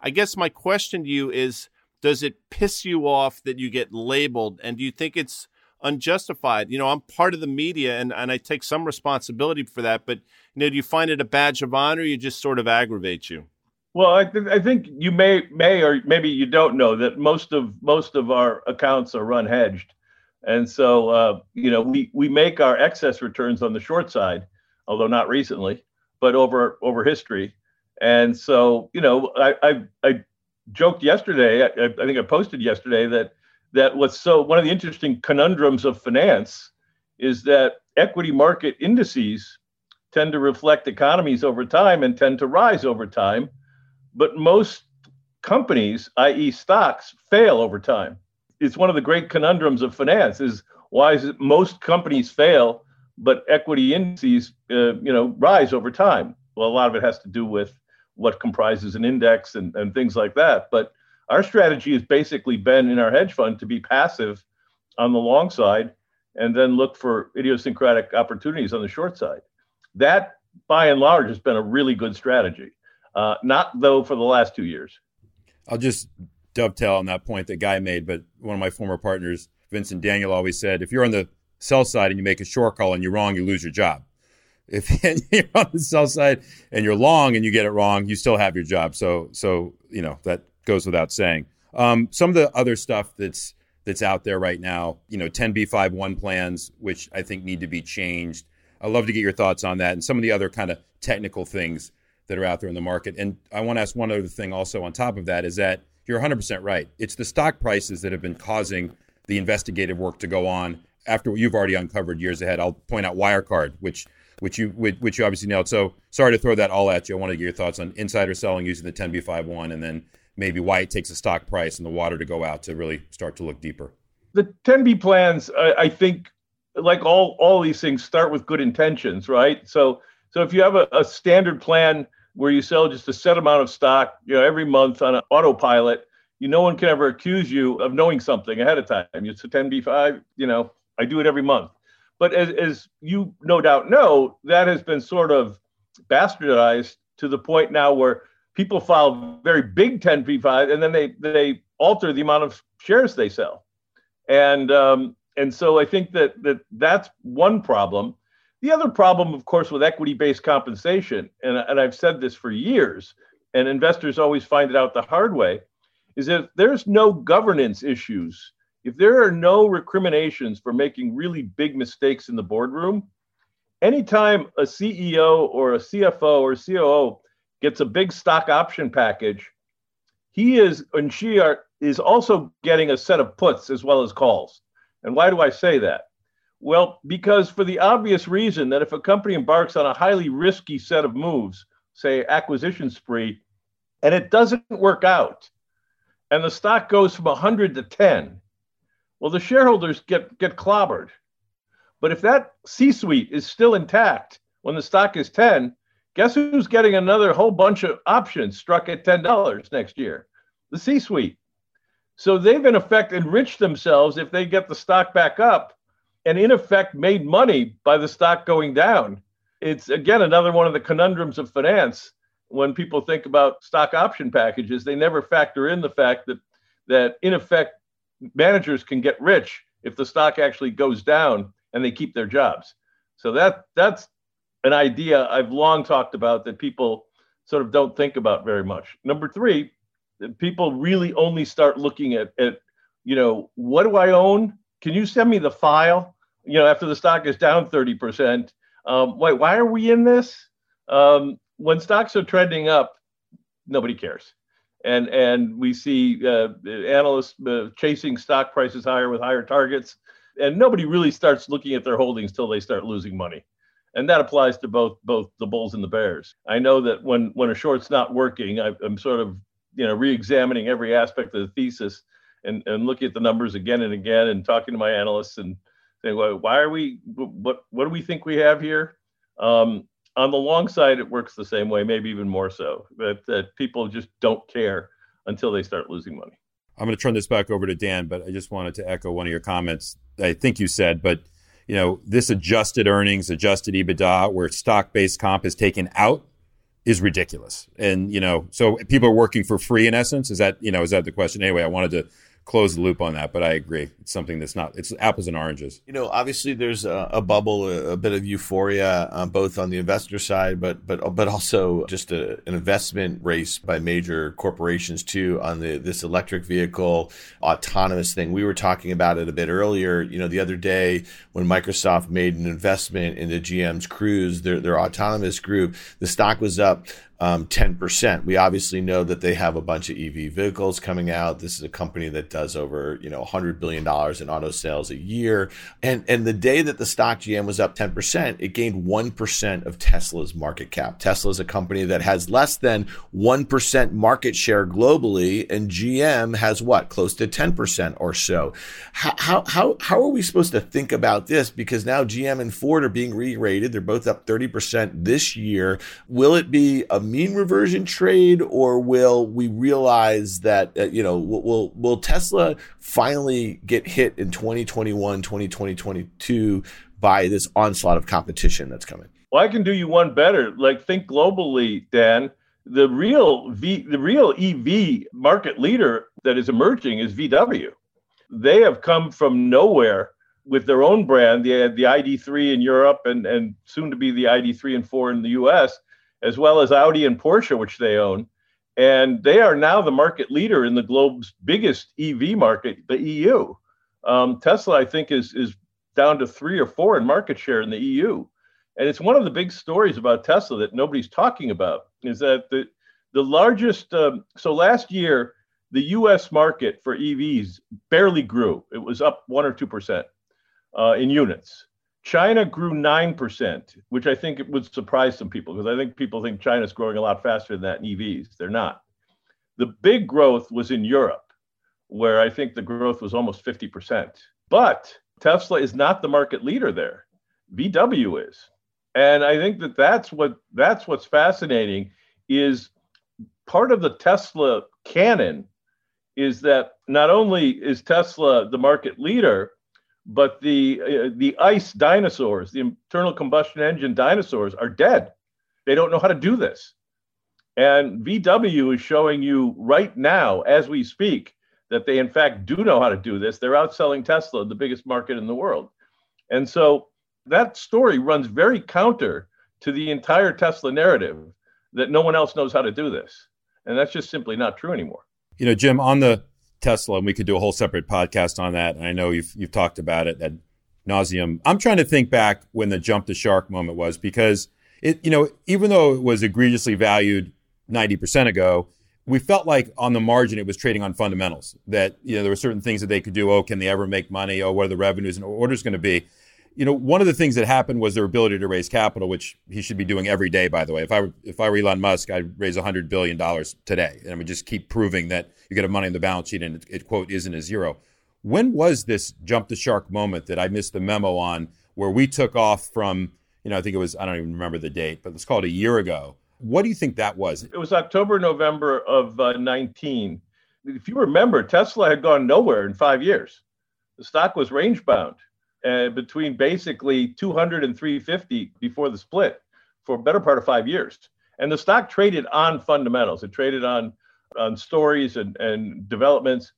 i guess my question to you is does it piss you off that you get labeled? And do you think it's unjustified? You know i'm part of the media and, and i take some responsibility for that. But you know do you find it a badge of honor or you just sort of aggravate you well I, th- I think you may may or maybe you don't know that most of most of our accounts are run hedged and so uh, you know we we make our excess returns on the short side although not recently but over over history and so you know i i, I joked yesterday. I, I, think I posted yesterday that that what's so one of the interesting conundrums of finance is that equity market indices tend to reflect economies over time and tend to rise over time, but most companies, i.e., stocks, fail over time. It's one of the great conundrums of finance: is why is it most companies fail, but equity indices, uh, you know, rise over time? Well, a lot of it has to do with what comprises an index and, and things like that. But our strategy has basically been in our hedge fund to be passive on the long side and then look for idiosyncratic opportunities on the short side. That, by and large, has been a really good strategy. Uh, not though for the last two years. I'll just dovetail on that point that Guy made, but one of my former partners, Vincent Daniel, always said, if you're on the sell side and you make a short call and you're wrong, you lose your job. If you're on the sell side and you're long and you get it wrong, you still have your job. So, so you know that goes without saying. Um, some of the other stuff that's that's out there right now, you know, 10b5-1 plans, which I think need to be changed. I'd love to get your thoughts on that and some of the other kind of technical things that are out there in the market. And I want to ask one other thing also on top of that is that you're 100% right. It's the stock prices that have been causing the investigative work to go on after what you've already uncovered years ahead. I'll point out Wirecard, which which you which you obviously nailed. So sorry to throw that all at you. I want to get your thoughts on insider selling using the 10b5-1 and then maybe why it takes a stock price and the water to go out to really start to look deeper. The 10b plans, I, I think, like all all these things, start with good intentions, right? So so if you have a, a standard plan where you sell just a set amount of stock, you know, every month on an autopilot, you no one can ever accuse you of knowing something ahead of time. It's a 10b5, you know, I do it every month. But as, as you no doubt know, that has been sort of bastardized to the point now where people file very big 10b5 and then they they alter the amount of shares they sell and um, and so i think that that that's one problem the other problem of course with equity based compensation and, and i've said this for years and investors always find it out the hard way is that there's no governance issues if there are no recriminations for making really big mistakes in the boardroom, anytime a CEO or a CFO or COO gets a big stock option package, he is and she are is also getting a set of puts as well as calls. And why do I say that? Well, because for the obvious reason that if a company embarks on a highly risky set of moves, say acquisition spree, and it doesn't work out, and the stock goes from 100 to 10, well, the shareholders get, get clobbered. But if that C suite is still intact when the stock is 10, guess who's getting another whole bunch of options struck at $10 next year? The C suite. So they've in effect enriched themselves if they get the stock back up and in effect made money by the stock going down. It's again another one of the conundrums of finance when people think about stock option packages, they never factor in the fact that that in effect managers can get rich if the stock actually goes down and they keep their jobs. So that that's an idea I've long talked about that people sort of don't think about very much. Number three, people really only start looking at at you know what do I own? Can you send me the file? You know, after the stock is down thirty percent. Um, why why are we in this? Um, when stocks are trending up, nobody cares and and we see uh, analysts uh, chasing stock prices higher with higher targets, and nobody really starts looking at their holdings till they start losing money, and that applies to both both the bulls and the bears. I know that when when a short's not working, I, I'm sort of you know re-examining every aspect of the thesis and and looking at the numbers again and again and talking to my analysts and saying, well, why are we what what do we think we have here? Um, on the long side, it works the same way, maybe even more so. But that people just don't care until they start losing money. I'm going to turn this back over to Dan, but I just wanted to echo one of your comments. I think you said, but you know, this adjusted earnings, adjusted EBITDA, where stock-based comp is taken out, is ridiculous. And you know, so people are working for free in essence. Is that you know, is that the question? Anyway, I wanted to close the loop on that, but I agree. It's something that's not, it's apples and oranges. You know, obviously there's a, a bubble, a, a, bit of euphoria, um, both on the investor side, but, but, but also just a, an investment race by major corporations too on the, this electric vehicle autonomous thing. We were talking about it a bit earlier, you know, the other day when Microsoft made an investment into GM's Cruise, their, their autonomous group, the stock was up um, 10%. We obviously know that they have a bunch of EV vehicles coming out. This is a company that does over, you know, $100 billion in auto sales a year. And, and the day that the stock GM was up 10%, it gained 1% of Tesla's market cap. Tesla is a company that has less than 1% market share globally, and GM has what? Close to 10% or so. How, how, how are we supposed to think about this? Because now GM and Ford are being re rated. They're both up 30% this year. Will it be a mean reversion trade, or will we realize that uh, you know will will Tesla finally get hit in 2021, 2020, 2022 by this onslaught of competition that's coming? Well, I can do you one better. Like think globally, Dan. The real V, the real EV market leader that is emerging is VW. They have come from nowhere with their own brand. Had the ID3 in Europe and, and soon to be the ID3 and 4 in the US as well as Audi and Porsche, which they own. And they are now the market leader in the globe's biggest EV market, the EU. Um, Tesla, I think, is, is down to three or four in market share in the EU. And it's one of the big stories about Tesla that nobody's talking about is that the, the largest, um, so last year, the US market for EVs barely grew. It was up one or 2% uh, in units. China grew 9%, which I think would surprise some people because I think people think China's growing a lot faster than that in EVs. They're not. The big growth was in Europe, where I think the growth was almost 50%. But Tesla is not the market leader there. VW is. And I think that that's what that's what's fascinating is part of the Tesla canon is that not only is Tesla the market leader, but the uh, the ice dinosaurs, the internal combustion engine dinosaurs, are dead. They don't know how to do this. And VW is showing you right now, as we speak, that they in fact do know how to do this. They're outselling Tesla, the biggest market in the world. And so that story runs very counter to the entire Tesla narrative that no one else knows how to do this. And that's just simply not true anymore. You know, Jim, on the Tesla, and we could do a whole separate podcast on that. And I know you've you've talked about it at nauseum. I'm trying to think back when the jump the shark moment was because it, you know, even though it was egregiously valued 90% ago, we felt like on the margin it was trading on fundamentals. That you know there were certain things that they could do. Oh, can they ever make money? Oh, what are the revenues and orders going to be? You know, one of the things that happened was their ability to raise capital, which he should be doing every day. By the way, if I were if I were Elon Musk, I'd raise hundred billion dollars today, and I would just keep proving that you get money on the balance sheet and it, it quote isn't a zero. When was this jump the shark moment that I missed the memo on, where we took off from? You know, I think it was I don't even remember the date, but let's call it a year ago what do you think that was? It was October, November of uh, 19. If you remember, Tesla had gone nowhere in five years. The stock was range bound uh, between basically 200 and 350 before the split for a better part of five years. And the stock traded on fundamentals. It traded on on stories and, and developments.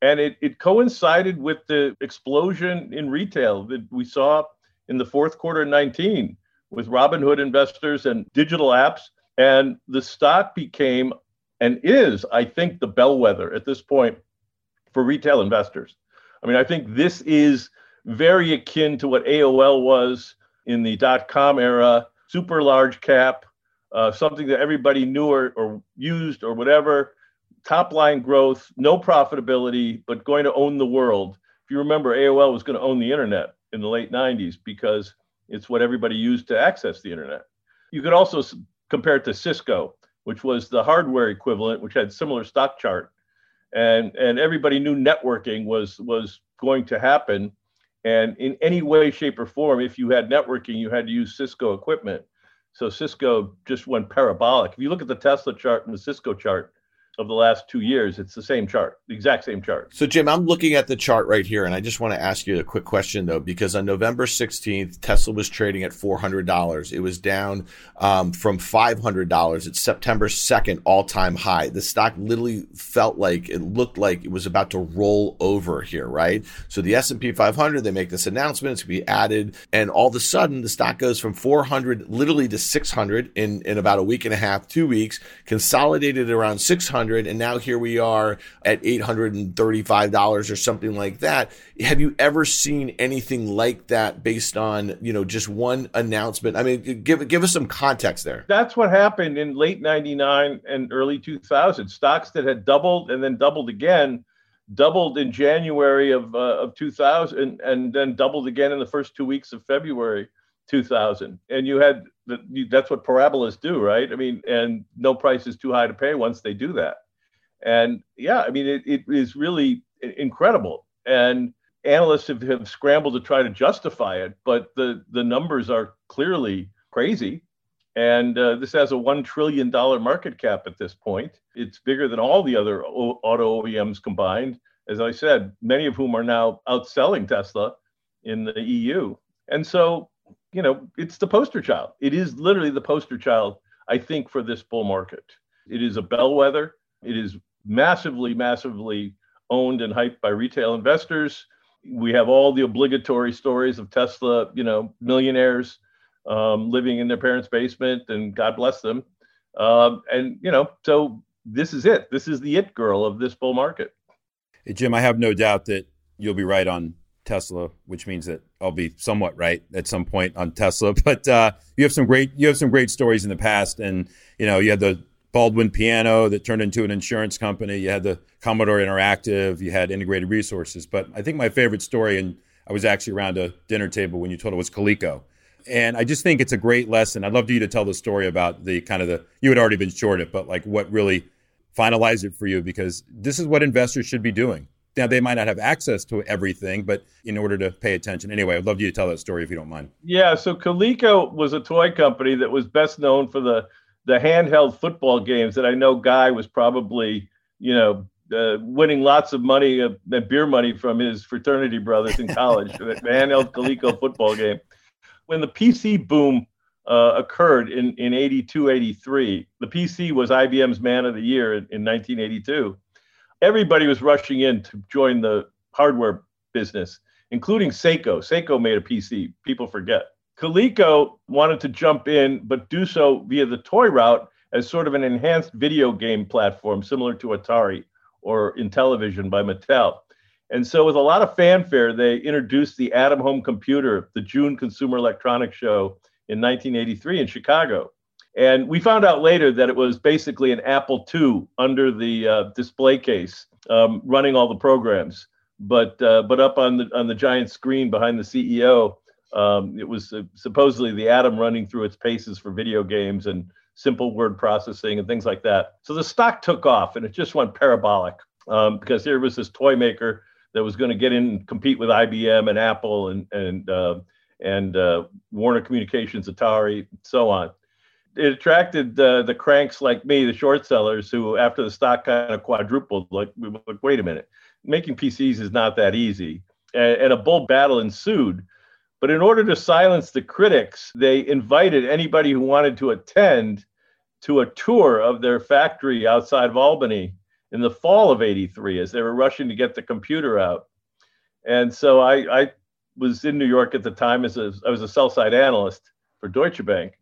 And it, it coincided with the explosion in retail that we saw in the fourth quarter of 19 with Robinhood investors and digital apps and the stock became and is, I think, the bellwether at this point for retail investors. I mean, I think this is very akin to what AOL was in the dot com era, super large cap, uh, something that everybody knew or, or used or whatever. Top line growth, no profitability, but going to own the world. If you remember, AOL was going to own the internet in the late 90s because it's what everybody used to access the internet. You could also compare it to Cisco, which was the hardware equivalent, which had similar stock chart, and and everybody knew networking was was going to happen, and in any way, shape, or form, if you had networking, you had to use Cisco equipment. So Cisco just went parabolic. If you look at the Tesla chart and the Cisco chart, of the last two years, it's the same chart, the exact same chart. So, Jim, I'm looking at the chart right here, and I just want to ask you a quick question, though, because on November 16th, Tesla was trading at $400. It was down um, from $500. It's September 2nd, all time high. The stock literally felt like it looked like it was about to roll over here, right? So, the S&P 500, they make this announcement, it's going to be added, and all of a sudden, the stock goes from 400 literally to 600 in, in about a week and a half, two weeks, consolidated around 600 and now here we are at $835 or something like that. Have you ever seen anything like that based on, you know, just one announcement? I mean, give give us some context there. That's what happened in late 99 and early 2000. Stocks that had doubled and then doubled again doubled in January of uh, of 2000 and then doubled again in the first 2 weeks of February 2000. And you had the, that's what parabolas do, right? I mean, and no price is too high to pay once they do that. And yeah, I mean, it, it is really incredible. And analysts have, have scrambled to try to justify it, but the, the numbers are clearly crazy. And uh, this has a $1 trillion market cap at this point. It's bigger than all the other auto OEMs combined. As I said, many of whom are now outselling Tesla in the EU. And so you know, it's the poster child. It is literally the poster child, I think, for this bull market. It is a bellwether. It is massively, massively owned and hyped by retail investors. We have all the obligatory stories of Tesla, you know, millionaires um, living in their parents' basement, and God bless them. Um, and you know, so this is it. This is the it girl of this bull market. Hey, Jim, I have no doubt that you'll be right on Tesla, which means that I'll be somewhat right at some point on Tesla. But uh, you have some great you have some great stories in the past, and you know you had the Baldwin piano that turned into an insurance company. You had the Commodore Interactive. You had Integrated Resources. But I think my favorite story, and I was actually around a dinner table when you told it was Coleco. And I just think it's a great lesson. I'd love for you to tell the story about the kind of the you had already been short it, but like what really finalized it for you because this is what investors should be doing now, they might not have access to everything, but in order to pay attention. Anyway, I'd love you to tell that story if you don't mind. Yeah. So Coleco was a toy company that was best known for the, the handheld football games that I know Guy was probably, you know, uh, winning lots of money, uh, beer money from his fraternity brothers in college, the handheld Coleco football game. When the PC boom uh, occurred in, in 82, 83, the PC was IBM's man of the year in, in 1982 everybody was rushing in to join the hardware business, including Seiko. Seiko made a PC. People forget. Coleco wanted to jump in, but do so via the toy route as sort of an enhanced video game platform similar to Atari or Intellivision by Mattel. And so, with a lot of fanfare, they introduced the Adam Home Computer, the June Consumer Electronics Show in 1983 in Chicago. And we found out later that it was basically an Apple II under the uh, display case, um, running all the programs. But uh, but up on the on the giant screen behind the CEO, um, it was uh, supposedly the Adam running through its paces for video games and simple word processing and things like that. So the stock took off, and it just went parabolic um, because here was this toy maker that was going to get in and compete with IBM and Apple and and uh, and uh, Warner Communications, Atari, so on. It attracted uh, the cranks like me, the short sellers, who after the stock kind of quadrupled, like, like wait a minute, making PCs is not that easy, and, and a bull battle ensued. But in order to silence the critics, they invited anybody who wanted to attend to a tour of their factory outside of Albany in the fall of 83 as they were rushing to get the computer out. And so I, I was in New York at the time as a, I was a sell side analyst for Deutsche Bank.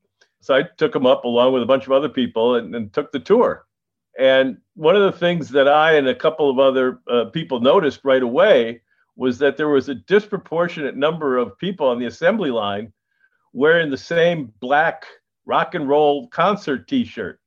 So I took them up along with a bunch of other people and, and took the tour. And one of the things that I and a couple of other uh, people noticed right away was that there was a disproportionate number of people on the assembly line wearing the same black rock and roll concert t shirt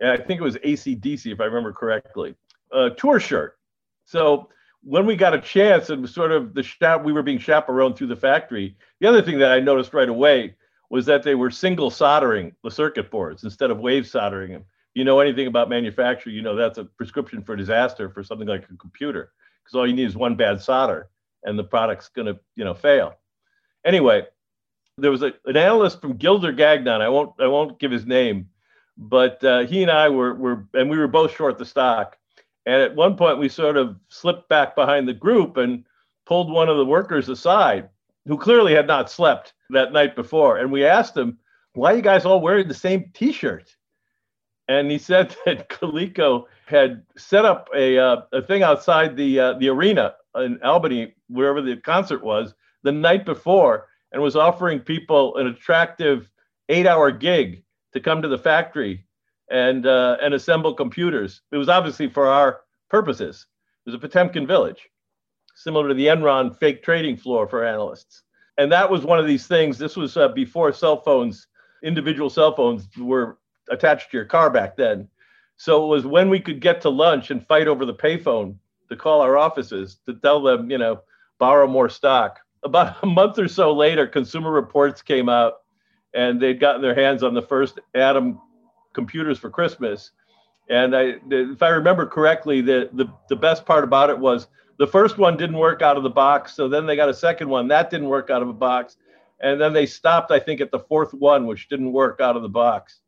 and I think it was ACDC, if I remember correctly, a tour shirt. So when we got a chance and sort of the shop, we were being chaperoned through the factory. The other thing that I noticed right away was that they were single soldering the circuit boards instead of wave soldering them. You know anything about manufacturing, you know that's a prescription for disaster for something like a computer because all you need is one bad solder and the product's going to, you know, fail. Anyway, there was a, an analyst from Gilder Gagnon. I won't I won't give his name, but uh, he and I were, were, and we were both short the stock. And at one point, we sort of slipped back behind the group and pulled one of the workers aside, who clearly had not slept that night before. And we asked him, "Why are you guys all wearing the same T-shirt?" And he said that Coleco had set up a uh, a thing outside the uh, the arena in Albany, wherever the concert was, the night before, and was offering people an attractive eight-hour gig to come to the factory and uh, and assemble computers. It was obviously for our purposes. It was a Potemkin village, similar to the Enron fake trading floor for analysts. And that was one of these things. This was uh, before cell phones, individual cell phones were attached to your car back then. So it was when we could get to lunch and fight over the payphone to call our offices to tell them, you know, borrow more stock. About a month or so later, Consumer Reports came out and they'd gotten their hands on the first Adam computers for Christmas. And I, if I remember correctly, the, the, the best part about it was the first one didn't work out of the box. So then they got a second one that didn't work out of a box. And then they stopped, I think, at the fourth one, which didn't work out of the box.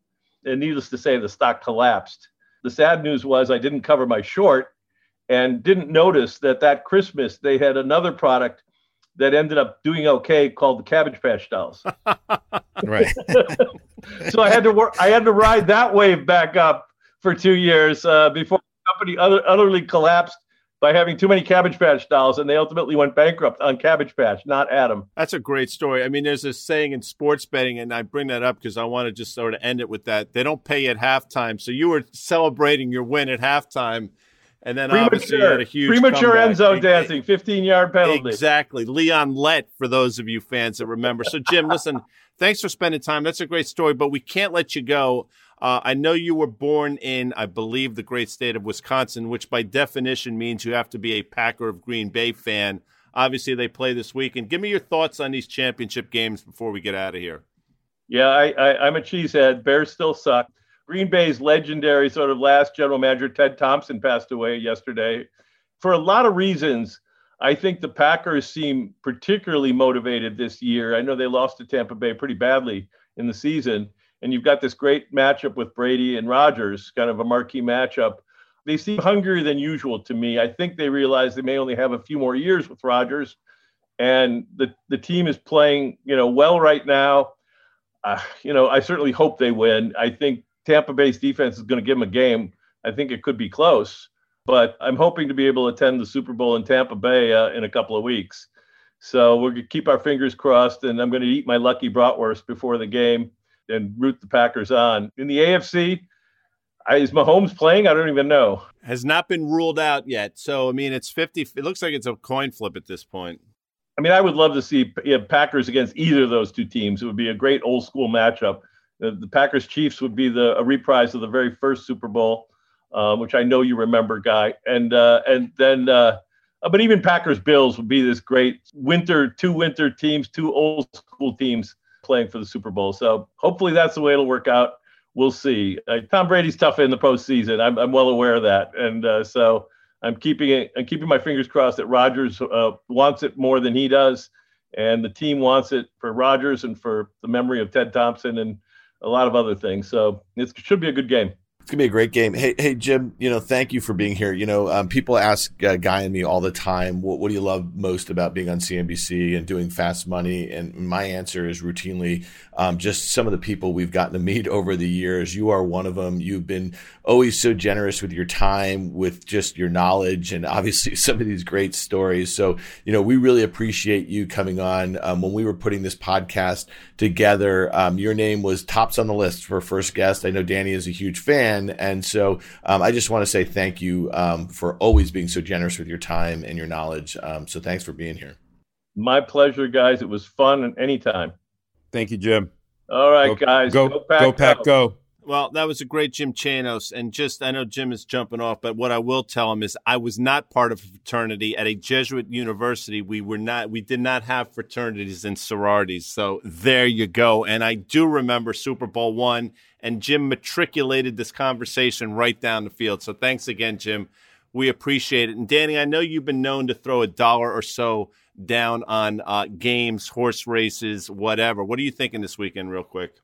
And needless to say, the stock collapsed. The sad news was I didn't cover my short and didn't notice that that Christmas they had another product that ended up doing okay called the Cabbage Patch Dolls. right. so I had to work. I had to ride that wave back up for two years uh, before the company utterly, utterly collapsed by having too many Cabbage Patch dolls, and they ultimately went bankrupt on Cabbage Patch, not Adam. That's a great story. I mean, there's a saying in sports betting, and I bring that up because I want to just sort of end it with that. They don't pay at halftime, so you were celebrating your win at halftime and then premature, obviously you had a huge premature comeback. end zone dancing, 15 yard penalty. Exactly. Leon Lett, for those of you fans that remember. So, Jim, listen, thanks for spending time. That's a great story, but we can't let you go. Uh, I know you were born in, I believe, the great state of Wisconsin, which by definition means you have to be a Packer of Green Bay fan. Obviously, they play this weekend. Give me your thoughts on these championship games before we get out of here. Yeah, I, I'm a cheesehead. Bears still suck. Green Bay's legendary sort of last general manager, Ted Thompson, passed away yesterday. For a lot of reasons, I think the Packers seem particularly motivated this year. I know they lost to Tampa Bay pretty badly in the season, and you've got this great matchup with Brady and Rodgers, kind of a marquee matchup. They seem hungrier than usual to me. I think they realize they may only have a few more years with Rodgers, and the the team is playing, you know, well right now. Uh, you know, I certainly hope they win. I think Tampa Bay's defense is going to give them a game. I think it could be close, but I'm hoping to be able to attend the Super Bowl in Tampa Bay uh, in a couple of weeks. So we're going to keep our fingers crossed, and I'm going to eat my lucky bratwurst before the game and root the Packers on. In the AFC, I, is Mahomes playing? I don't even know. Has not been ruled out yet. So I mean, it's fifty. It looks like it's a coin flip at this point. I mean, I would love to see you know, Packers against either of those two teams. It would be a great old school matchup. The, the Packers Chiefs would be the a reprise of the very first Super Bowl, uh, which I know you remember, guy. And uh, and then, uh, but even Packers Bills would be this great winter two winter teams, two old school teams playing for the Super Bowl. So hopefully that's the way it'll work out. We'll see. Uh, Tom Brady's tough in the postseason. I'm I'm well aware of that, and uh, so I'm keeping it. I'm keeping my fingers crossed that Rodgers uh, wants it more than he does, and the team wants it for Rodgers and for the memory of Ted Thompson and a lot of other things. So it should be a good game. It's gonna be a great game. Hey, hey, Jim. You know, thank you for being here. You know, um, people ask uh, Guy and me all the time, what, what do you love most about being on CNBC and doing Fast Money? And my answer is routinely um, just some of the people we've gotten to meet over the years. You are one of them. You've been always so generous with your time, with just your knowledge, and obviously some of these great stories. So, you know, we really appreciate you coming on. Um, when we were putting this podcast together, um, your name was tops on the list for first guest. I know Danny is a huge fan. And so um, I just want to say thank you um, for always being so generous with your time and your knowledge. Um, so thanks for being here. My pleasure, guys. It was fun and anytime. Thank you, Jim. All right, go, guys. Go, go, pack, go. Pack, go. Well, that was a great Jim Chanos. And just, I know Jim is jumping off, but what I will tell him is I was not part of a fraternity at a Jesuit university. We were not, we did not have fraternities and sororities. So there you go. And I do remember Super Bowl one, and Jim matriculated this conversation right down the field. So thanks again, Jim. We appreciate it. And Danny, I know you've been known to throw a dollar or so down on uh, games, horse races, whatever. What are you thinking this weekend, real quick?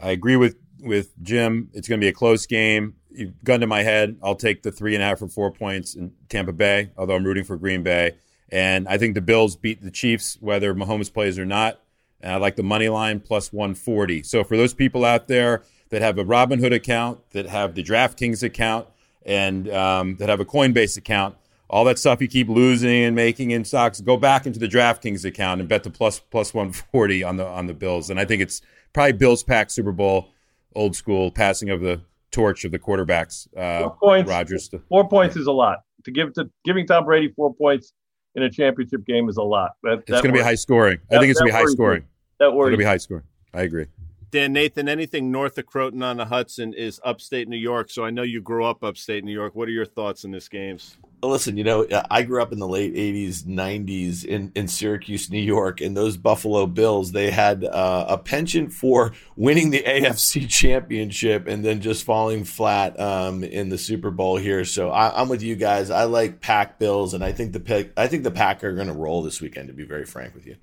I agree with with Jim. It's going to be a close game. You've gun to my head. I'll take the three and a half or four points in Tampa Bay, although I'm rooting for Green Bay. And I think the Bills beat the Chiefs, whether Mahomes plays or not. And I like the money line plus 140. So for those people out there that have a Robinhood account, that have the DraftKings account, and um, that have a Coinbase account, all that stuff you keep losing and making in stocks, go back into the DraftKings account and bet the plus plus 140 on the on the Bills. And I think it's probably Bills pack Super Bowl old school passing of the torch of the quarterbacks. Uh, four points. Rodgers. To, four points is a lot. To give to giving Tom Brady four points in a championship game is a lot. That, it's going to be high scoring. I think it's going to be high scoring. That worries. It'll be high scoring. I agree. Dan Nathan, anything north of Croton on the Hudson is upstate New York. So I know you grew up upstate New York. What are your thoughts on this games? Listen, you know, I grew up in the late '80s, '90s in, in Syracuse, New York, and those Buffalo Bills. They had uh, a penchant for winning the AFC Championship and then just falling flat um, in the Super Bowl here. So I, am with you guys. I like Pack Bills, and I think the I think the Pack are going to roll this weekend. To be very frank with you.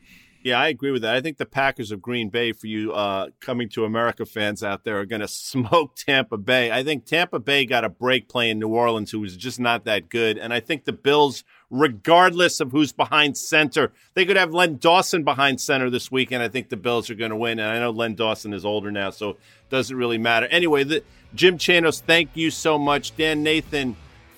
Yeah, I agree with that. I think the Packers of Green Bay, for you uh, coming to America fans out there, are going to smoke Tampa Bay. I think Tampa Bay got a break playing New Orleans, who was just not that good. And I think the Bills, regardless of who's behind center, they could have Len Dawson behind center this weekend. I think the Bills are going to win. And I know Len Dawson is older now, so it doesn't really matter. Anyway, the, Jim Chanos, thank you so much. Dan Nathan,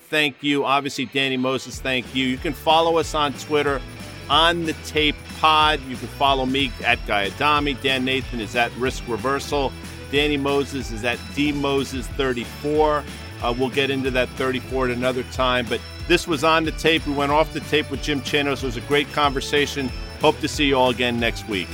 thank you. Obviously, Danny Moses, thank you. You can follow us on Twitter on the tape pod. You can follow me at Guy Adami. Dan Nathan is at Risk Reversal. Danny Moses is at D Moses 34. Uh, we'll get into that 34 at another time. But this was on the tape. We went off the tape with Jim Chanos. It was a great conversation. Hope to see you all again next week.